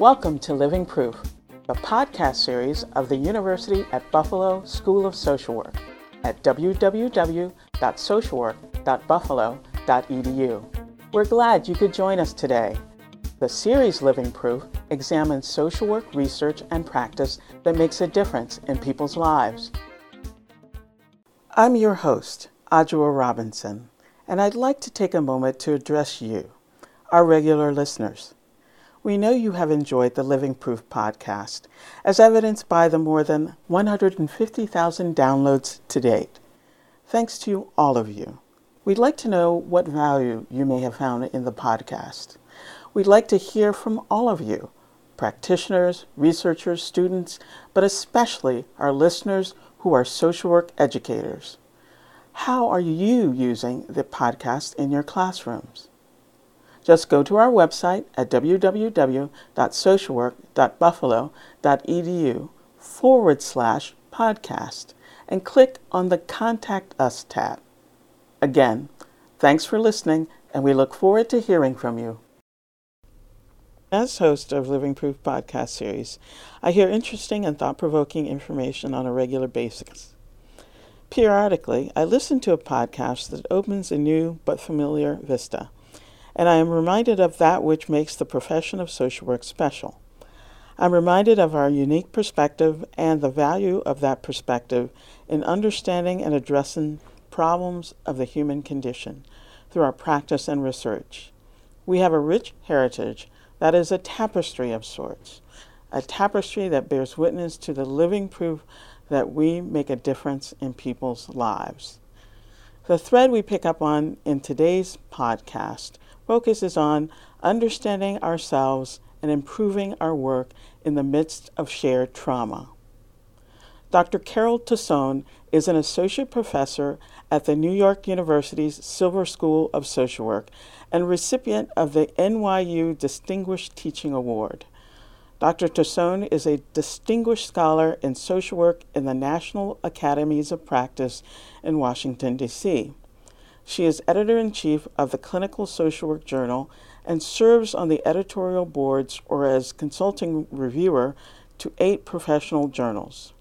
Welcome to Living Proof, the podcast series of the University at Buffalo School of Social Work at www.socialwork.buffalo.edu. We're glad you could join us today. The series Living Proof examines social work research and practice that makes a difference in people's lives. I'm your host, Adjoa Robinson, and I'd like to take a moment to address you, our regular listeners. We know you have enjoyed the Living Proof podcast, as evidenced by the more than 150,000 downloads to date. Thanks to all of you. We'd like to know what value you may have found in the podcast. We'd like to hear from all of you practitioners, researchers, students, but especially our listeners who are social work educators. How are you using the podcast in your classrooms? Just go to our website at www.socialwork.buffalo.edu forward slash podcast and click on the Contact Us tab. Again, thanks for listening, and we look forward to hearing from you. As host of Living Proof podcast series, I hear interesting and thought provoking information on a regular basis. Periodically, I listen to a podcast that opens a new but familiar vista, and I am reminded of that which makes the profession of social work special. I'm reminded of our unique perspective and the value of that perspective in understanding and addressing problems of the human condition through our practice and research. We have a rich heritage that is a tapestry of sorts, a tapestry that bears witness to the living proof that we make a difference in people's lives. The thread we pick up on in today's podcast focuses on understanding ourselves and improving our work in the midst of shared trauma. Dr. Carol Tosone is an associate professor at the New York University's Silver School of Social Work and recipient of the NYU Distinguished Teaching Award. Dr. Tosone is a distinguished scholar in social work in the National Academies of Practice in Washington, D.C. She is editor in chief of the Clinical Social Work Journal and serves on the editorial boards or as consulting reviewer to eight professional journals.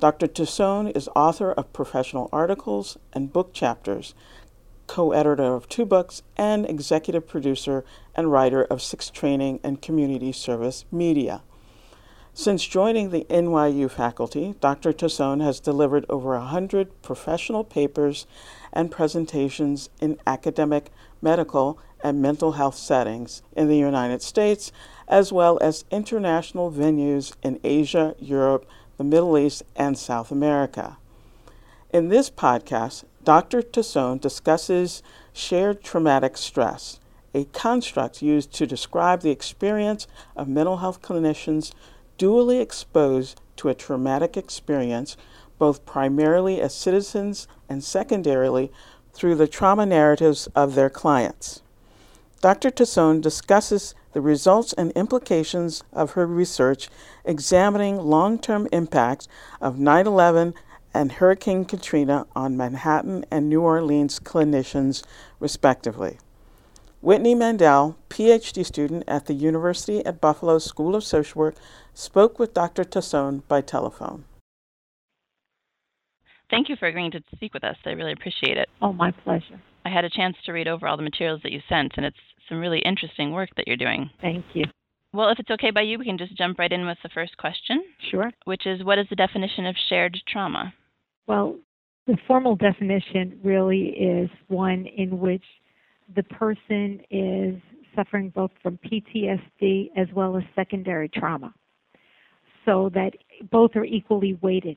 Dr. Tosone is author of professional articles and book chapters co editor of two books, and executive producer and writer of Six Training and Community Service Media. Since joining the NYU faculty, Dr. Tosone has delivered over 100 professional papers and presentations in academic, medical, and mental health settings in the United States, as well as international venues in Asia, Europe, the Middle East, and South America. In this podcast, Dr. Tosone discusses shared traumatic stress, a construct used to describe the experience of mental health clinicians dually exposed to a traumatic experience, both primarily as citizens and secondarily through the trauma narratives of their clients. Dr. Tosone discusses the results and implications of her research examining long term impacts of 9 11 and Hurricane Katrina on Manhattan and New Orleans clinicians, respectively. Whitney Mandel, PhD student at the University at Buffalo School of Social Work, spoke with Dr. Tosone by telephone. Thank you for agreeing to speak with us. I really appreciate it. Oh, my pleasure. I had a chance to read over all the materials that you sent, and it's some really interesting work that you're doing. Thank you. Well, if it's okay by you, we can just jump right in with the first question. Sure. Which is what is the definition of shared trauma? Well, the formal definition really is one in which the person is suffering both from PTSD as well as secondary trauma, so that both are equally weighted.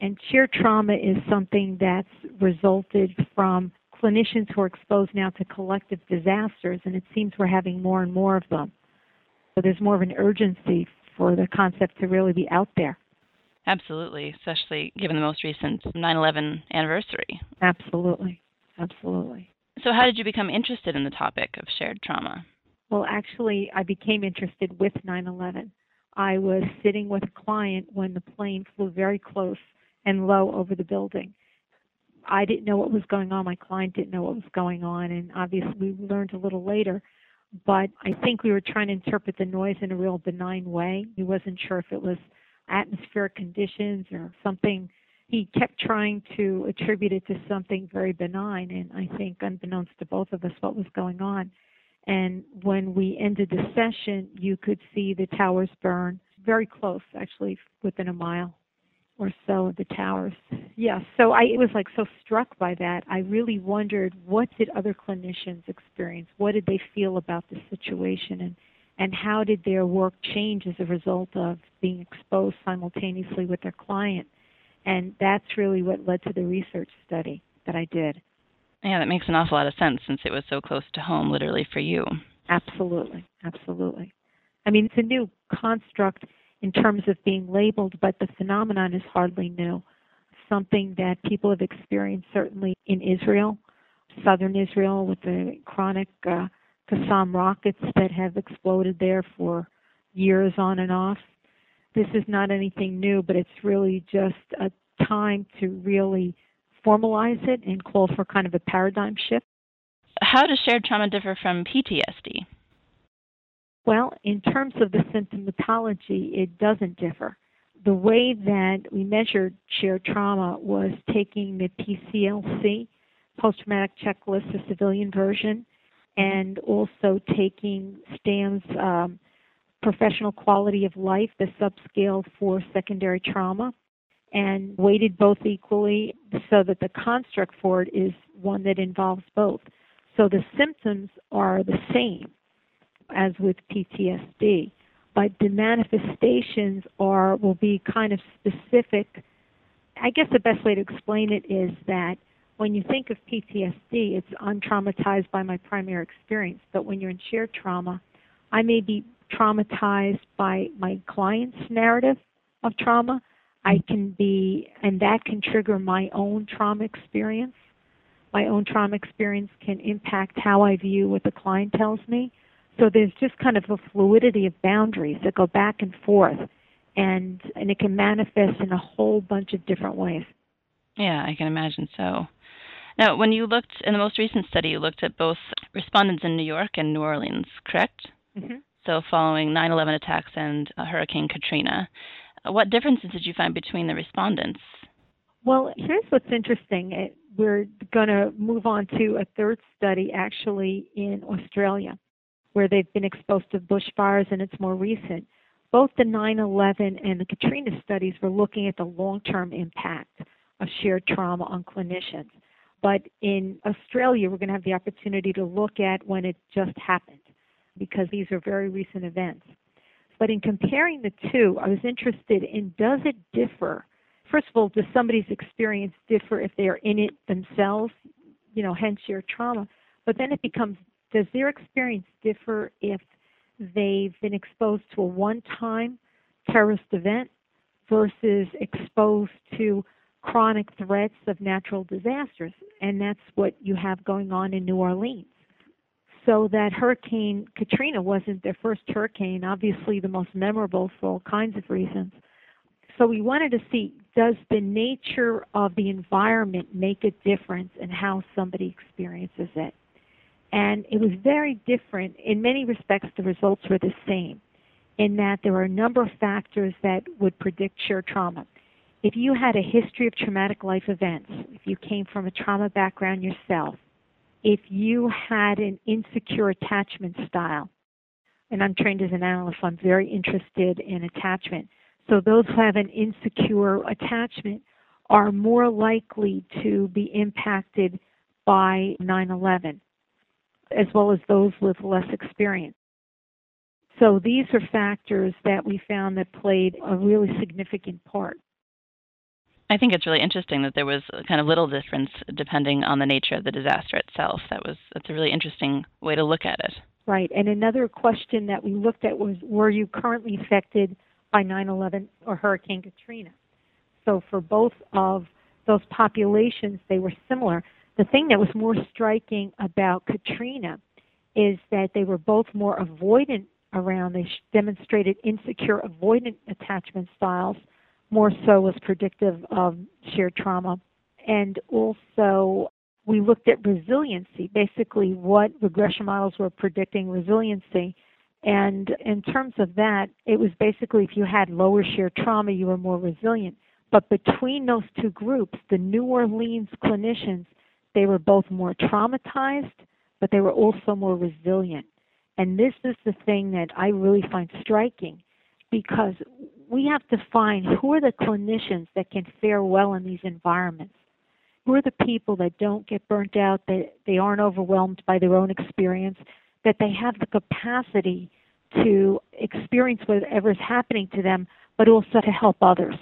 And shared trauma is something that's resulted from clinicians who are exposed now to collective disasters, and it seems we're having more and more of them. So there's more of an urgency for the concept to really be out there. Absolutely, especially given the most recent 9 11 anniversary. Absolutely, absolutely. So, how did you become interested in the topic of shared trauma? Well, actually, I became interested with 9 11. I was sitting with a client when the plane flew very close and low over the building. I didn't know what was going on. My client didn't know what was going on. And obviously, we learned a little later but I think we were trying to interpret the noise in a real benign way. He wasn't sure if it was atmospheric conditions or something. He kept trying to attribute it to something very benign, and I think, unbeknownst to both of us, what was going on. And when we ended the session, you could see the towers burn very close, actually, within a mile or so of the towers. Yeah, so I was like so struck by that. I really wondered what did other clinicians experience? What did they feel about the situation and and how did their work change as a result of being exposed simultaneously with their client? And that's really what led to the research study that I did. Yeah, that makes an awful lot of sense since it was so close to home, literally for you. Absolutely, absolutely. I mean, it's a new construct in terms of being labeled, but the phenomenon is hardly new. Something that people have experienced certainly in Israel, southern Israel, with the chronic uh, Qassam rockets that have exploded there for years on and off. This is not anything new, but it's really just a time to really formalize it and call for kind of a paradigm shift. How does shared trauma differ from PTSD? Well, in terms of the symptomatology, it doesn't differ. The way that we measured shared trauma was taking the PCLC, post traumatic checklist, the civilian version, and also taking Stamm's um, professional quality of life, the subscale for secondary trauma, and weighted both equally so that the construct for it is one that involves both. So the symptoms are the same as with PTSD, but the manifestations are will be kind of specific. I guess the best way to explain it is that when you think of PTSD, it's untraumatized by my primary experience, but when you're in shared trauma, I may be traumatized by my client's narrative of trauma. I can be, and that can trigger my own trauma experience. My own trauma experience can impact how I view what the client tells me. So there's just kind of a fluidity of boundaries that go back and forth, and and it can manifest in a whole bunch of different ways. Yeah, I can imagine so. Now, when you looked in the most recent study, you looked at both respondents in New York and New Orleans, correct? Mm-hmm. So, following 9 11 attacks and uh, Hurricane Katrina, what differences did you find between the respondents? Well, here's what's interesting. We're going to move on to a third study actually in Australia where they've been exposed to bushfires and it's more recent. Both the 9 11 and the Katrina studies were looking at the long term impact of shared trauma on clinicians. But in Australia, we're going to have the opportunity to look at when it just happened because these are very recent events. But in comparing the two, I was interested in does it differ? First of all, does somebody's experience differ if they are in it themselves, you know, hence your trauma? But then it becomes does their experience differ if they've been exposed to a one time terrorist event versus exposed to chronic threats of natural disasters? And that's what you have going on in New Orleans. So that Hurricane Katrina wasn't their first hurricane, obviously the most memorable for all kinds of reasons. So we wanted to see does the nature of the environment make a difference in how somebody experiences it? And it was very different. In many respects, the results were the same, in that there were a number of factors that would predict shared trauma. If you had a history of traumatic life events, if you came from a trauma background yourself, if you had an insecure attachment style, and I'm trained as an analyst, so I'm very interested in attachment. So those who have an insecure attachment are more likely to be impacted by 9 11 as well as those with less experience. So these are factors that we found that played a really significant part. I think it's really interesting that there was kind of little difference depending on the nature of the disaster itself. That was that's a really interesting way to look at it. Right. And another question that we looked at was were you currently affected by 9/11 or Hurricane Katrina? So for both of those populations they were similar. The thing that was more striking about Katrina is that they were both more avoidant around. They demonstrated insecure, avoidant attachment styles, more so was predictive of shared trauma. And also, we looked at resiliency, basically what regression models were predicting resiliency. And in terms of that, it was basically if you had lower shared trauma, you were more resilient. But between those two groups, the New Orleans clinicians, they were both more traumatized, but they were also more resilient. And this is the thing that I really find striking because we have to find who are the clinicians that can fare well in these environments. Who are the people that don't get burnt out, that they aren't overwhelmed by their own experience, that they have the capacity to experience whatever is happening to them, but also to help others.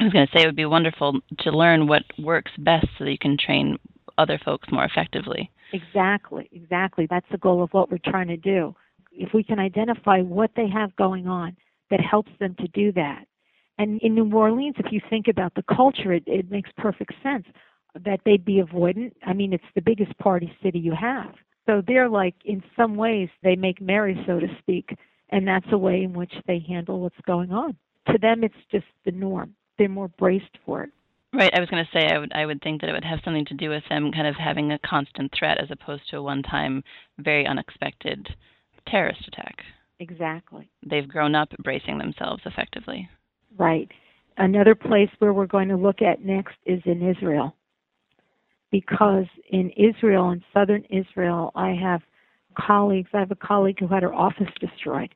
I was going to say it would be wonderful to learn what works best so that you can train other folks more effectively. Exactly, exactly. That's the goal of what we're trying to do. If we can identify what they have going on that helps them to do that. And in New Orleans, if you think about the culture, it, it makes perfect sense that they'd be avoidant. I mean, it's the biggest party city you have. So they're like, in some ways, they make merry, so to speak, and that's a way in which they handle what's going on. To them, it's just the norm. They're more braced for it. Right. I was going to say I would I would think that it would have something to do with them kind of having a constant threat as opposed to a one-time, very unexpected terrorist attack. Exactly. They've grown up bracing themselves effectively. Right. Another place where we're going to look at next is in Israel. Because in Israel, in southern Israel, I have colleagues. I have a colleague who had her office destroyed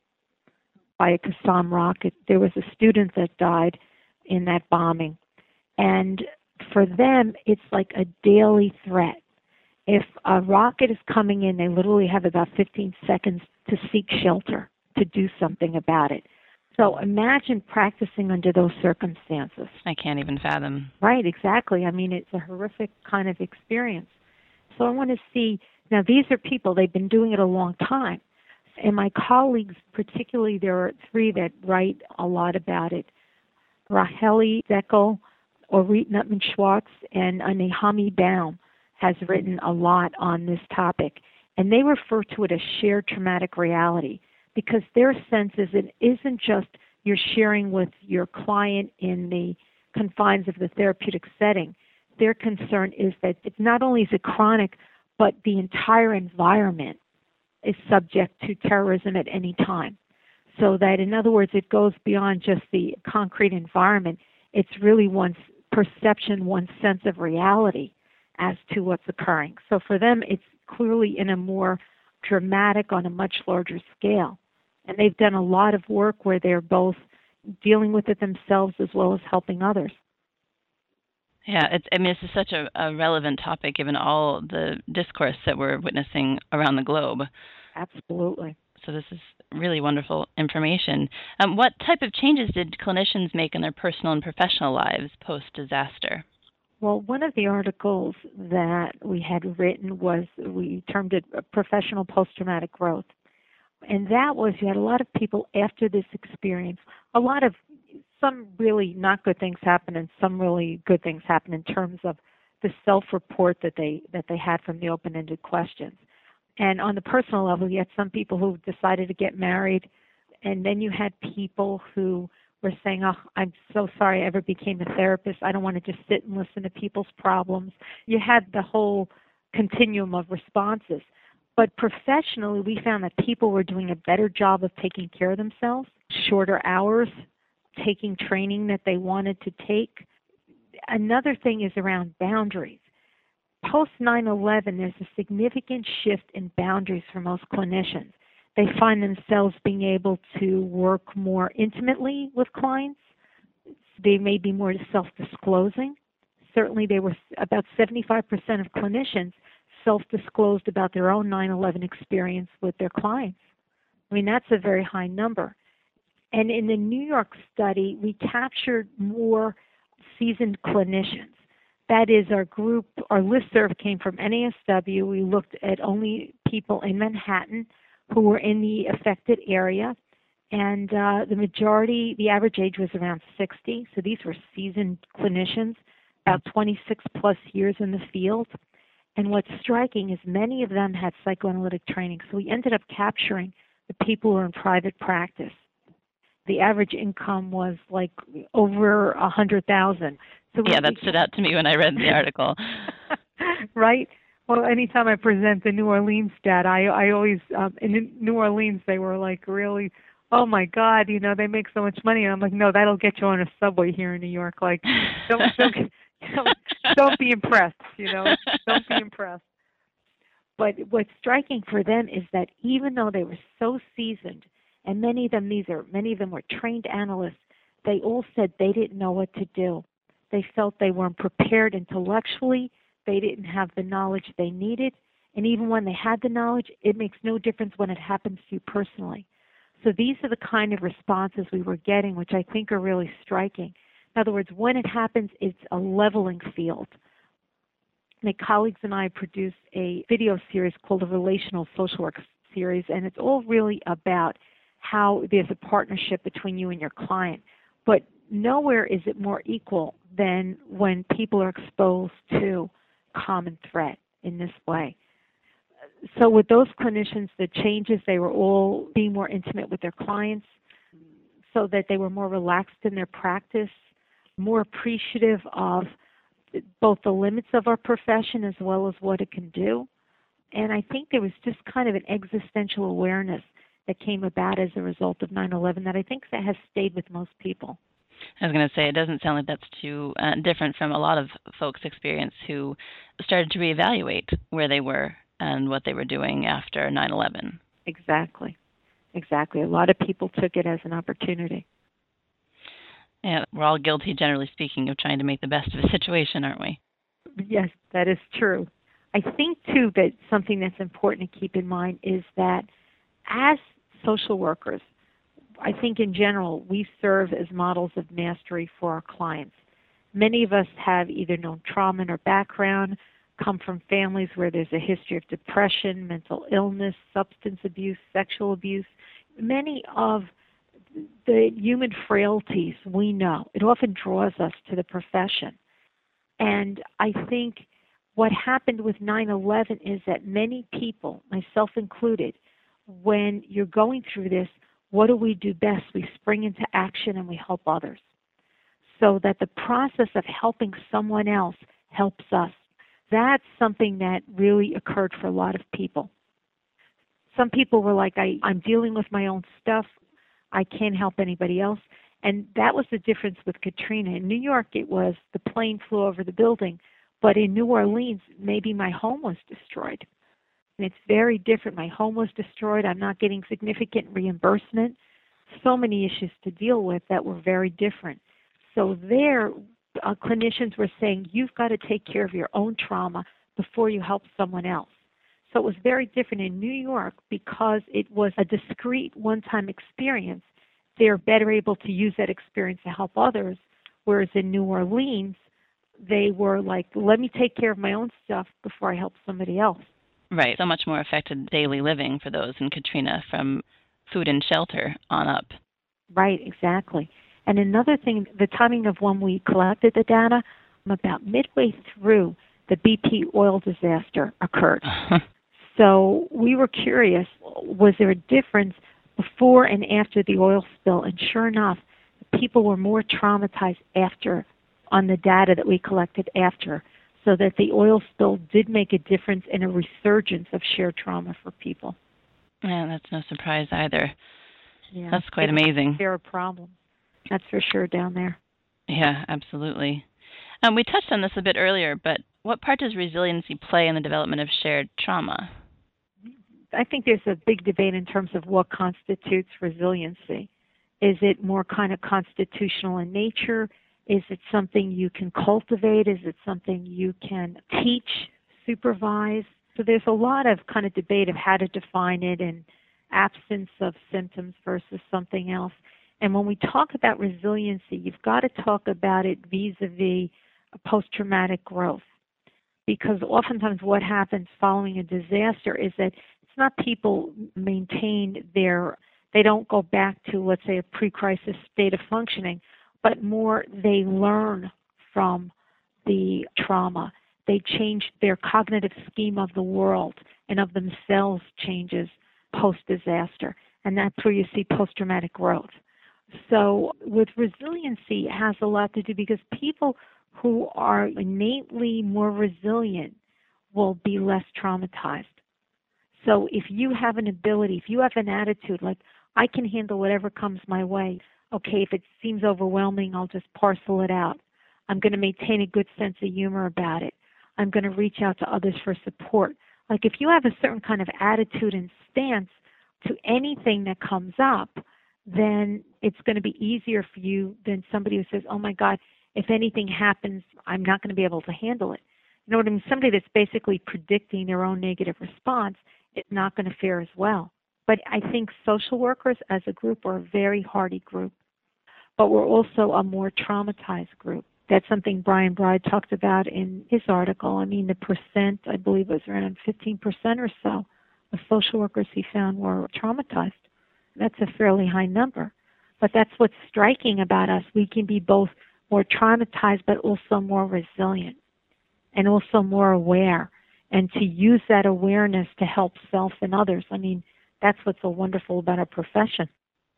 by a Qassam rocket. There was a student that died in that bombing. And for them, it's like a daily threat. If a rocket is coming in, they literally have about 15 seconds to seek shelter, to do something about it. So imagine practicing under those circumstances. I can't even fathom. Right, exactly. I mean, it's a horrific kind of experience. So I want to see now, these are people, they've been doing it a long time. And my colleagues, particularly, there are three that write a lot about it Raheli Dekel, Orit Nutman Schwartz, and Nehami Baum has written a lot on this topic. And they refer to it as shared traumatic reality because their sense is it isn't just you're sharing with your client in the confines of the therapeutic setting. Their concern is that it's not only is it chronic, but the entire environment is subject to terrorism at any time. So that, in other words, it goes beyond just the concrete environment. It's really one's perception, one's sense of reality as to what's occurring. So for them, it's clearly in a more dramatic, on a much larger scale. And they've done a lot of work where they're both dealing with it themselves as well as helping others. Yeah, it's, I mean, this is such a, a relevant topic given all the discourse that we're witnessing around the globe. Absolutely. So this is really wonderful information. Um, what type of changes did clinicians make in their personal and professional lives post disaster? Well, one of the articles that we had written was we termed it professional post traumatic growth. And that was you had a lot of people after this experience, a lot of some really not good things happen and some really good things happen in terms of the self report that they that they had from the open ended questions. And on the personal level, you had some people who decided to get married, and then you had people who were saying, "Oh, I'm so sorry I ever became a therapist. I don't want to just sit and listen to people's problems." You had the whole continuum of responses. But professionally, we found that people were doing a better job of taking care of themselves, shorter hours, taking training that they wanted to take. Another thing is around boundaries post 9 11, there's a significant shift in boundaries for most clinicians. They find themselves being able to work more intimately with clients. They may be more self disclosing. Certainly, they were about 75% of clinicians self disclosed about their own 9 11 experience with their clients. I mean, that's a very high number. And in the New York study, we captured more seasoned clinicians that is our group, our listserv came from NASW. We looked at only people in Manhattan who were in the affected area. And uh, the majority, the average age was around 60. So these were seasoned clinicians, about 26 plus years in the field. And what's striking is many of them had psychoanalytic training. So we ended up capturing the people who were in private practice. The average income was like over a hundred thousand. So yeah, that stood out to me when I read the article. right? Well, anytime I present the New Orleans data, I I always um, in New Orleans they were like really, oh my God, you know they make so much money, and I'm like, no, that'll get you on a subway here in New York. Like, don't don't don't, be impressed, you know, don't be impressed. But what's striking for them is that even though they were so seasoned, and many of them these are many of them were trained analysts, they all said they didn't know what to do. They felt they weren't prepared intellectually they didn't have the knowledge they needed. And even when they had the knowledge, it makes no difference when it happens to you personally. So these are the kind of responses we were getting, which I think are really striking. In other words, when it happens, it's a leveling field. My colleagues and I produced a video series called the Relational Social Work Series, and it's all really about how there's a partnership between you and your client. But nowhere is it more equal than when people are exposed to common threat in this way. So, with those clinicians, the changes, they were all being more intimate with their clients so that they were more relaxed in their practice, more appreciative of both the limits of our profession as well as what it can do. And I think there was just kind of an existential awareness that came about as a result of 9 11 that I think that has stayed with most people. I was going to say, it doesn't sound like that's too uh, different from a lot of folks' experience who started to reevaluate where they were and what they were doing after 9 11. Exactly. Exactly. A lot of people took it as an opportunity. Yeah, we're all guilty, generally speaking, of trying to make the best of a situation, aren't we? Yes, that is true. I think, too, that something that's important to keep in mind is that as social workers, I think in general, we serve as models of mastery for our clients. Many of us have either known trauma in our background, come from families where there's a history of depression, mental illness, substance abuse, sexual abuse. Many of the human frailties we know. It often draws us to the profession. And I think what happened with 9 11 is that many people, myself included, when you're going through this, what do we do best? We spring into action and we help others. So that the process of helping someone else helps us. That's something that really occurred for a lot of people. Some people were like, I, I'm dealing with my own stuff. I can't help anybody else. And that was the difference with Katrina. In New York, it was the plane flew over the building. But in New Orleans, maybe my home was destroyed. And it's very different. My home was destroyed. I'm not getting significant reimbursement. So many issues to deal with that were very different. So there, uh, clinicians were saying, you've got to take care of your own trauma before you help someone else. So it was very different in New York because it was a discrete one time experience. They're better able to use that experience to help others. Whereas in New Orleans, they were like, let me take care of my own stuff before I help somebody else. Right. So much more affected daily living for those in Katrina from food and shelter on up. Right, exactly. And another thing, the timing of when we collected the data, about midway through the BP oil disaster occurred. so we were curious was there a difference before and after the oil spill? And sure enough, people were more traumatized after on the data that we collected after so that the oil spill did make a difference in a resurgence of shared trauma for people. Yeah, that's no surprise either. Yeah, that's quite amazing. There are problems. That's for sure down there. Yeah, absolutely. Um, we touched on this a bit earlier, but what part does resiliency play in the development of shared trauma? I think there's a big debate in terms of what constitutes resiliency. Is it more kind of constitutional in nature? Is it something you can cultivate? Is it something you can teach, supervise? So there's a lot of kind of debate of how to define it and absence of symptoms versus something else. And when we talk about resiliency, you've got to talk about it vis-a-vis post-traumatic growth. Because oftentimes what happens following a disaster is that it's not people maintain their, they don't go back to, let's say, a pre-crisis state of functioning but more they learn from the trauma. They change their cognitive scheme of the world and of themselves changes post disaster. And that's where you see post traumatic growth. So, with resiliency, has a lot to do because people who are innately more resilient will be less traumatized. So if you have an ability, if you have an attitude like, I can handle whatever comes my way, okay, if it seems overwhelming, I'll just parcel it out. I'm going to maintain a good sense of humor about it. I'm going to reach out to others for support. Like if you have a certain kind of attitude and stance to anything that comes up, then it's going to be easier for you than somebody who says, oh my God, if anything happens, I'm not going to be able to handle it. You know what I mean? Somebody that's basically predicting their own negative response is not going to fare as well. But I think social workers as a group are a very hardy group, but we're also a more traumatized group. That's something Brian Bride talked about in his article. I mean, the percent, I believe, it was around 15% or so of social workers he found were traumatized. That's a fairly high number. But that's what's striking about us. We can be both more traumatized, but also more resilient and also more aware. And to use that awareness to help self and others. I mean, that's what's so wonderful about our profession.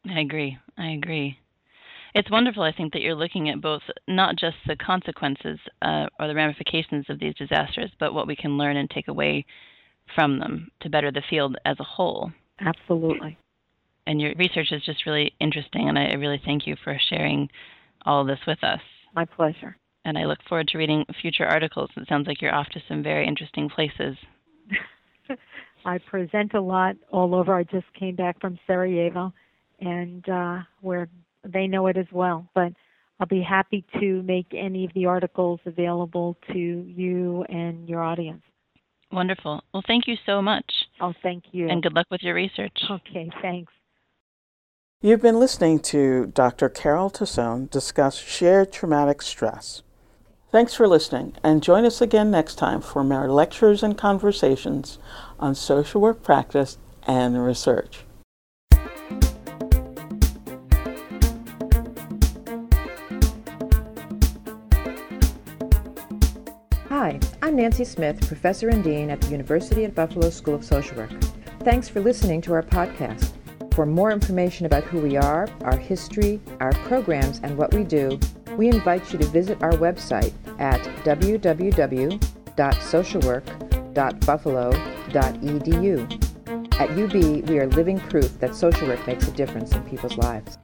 I agree. I agree. It's wonderful, I think, that you're looking at both not just the consequences uh, or the ramifications of these disasters, but what we can learn and take away from them to better the field as a whole. Absolutely. And your research is just really interesting, and I really thank you for sharing all this with us. My pleasure. And I look forward to reading future articles. It sounds like you're off to some very interesting places. I present a lot all over. I just came back from Sarajevo, and uh, where they know it as well. But I'll be happy to make any of the articles available to you and your audience. Wonderful. Well, thank you so much. Oh, thank you. And good luck with your research. Okay, thanks. You've been listening to Dr. Carol Tosone discuss shared traumatic stress. Thanks for listening, and join us again next time for more lectures and conversations on social work practice and research. Hi, I'm Nancy Smith, Professor and Dean at the University at Buffalo School of Social Work. Thanks for listening to our podcast. For more information about who we are, our history, our programs, and what we do, we invite you to visit our website at www.socialwork.buffalo.edu. At UB, we are living proof that social work makes a difference in people's lives.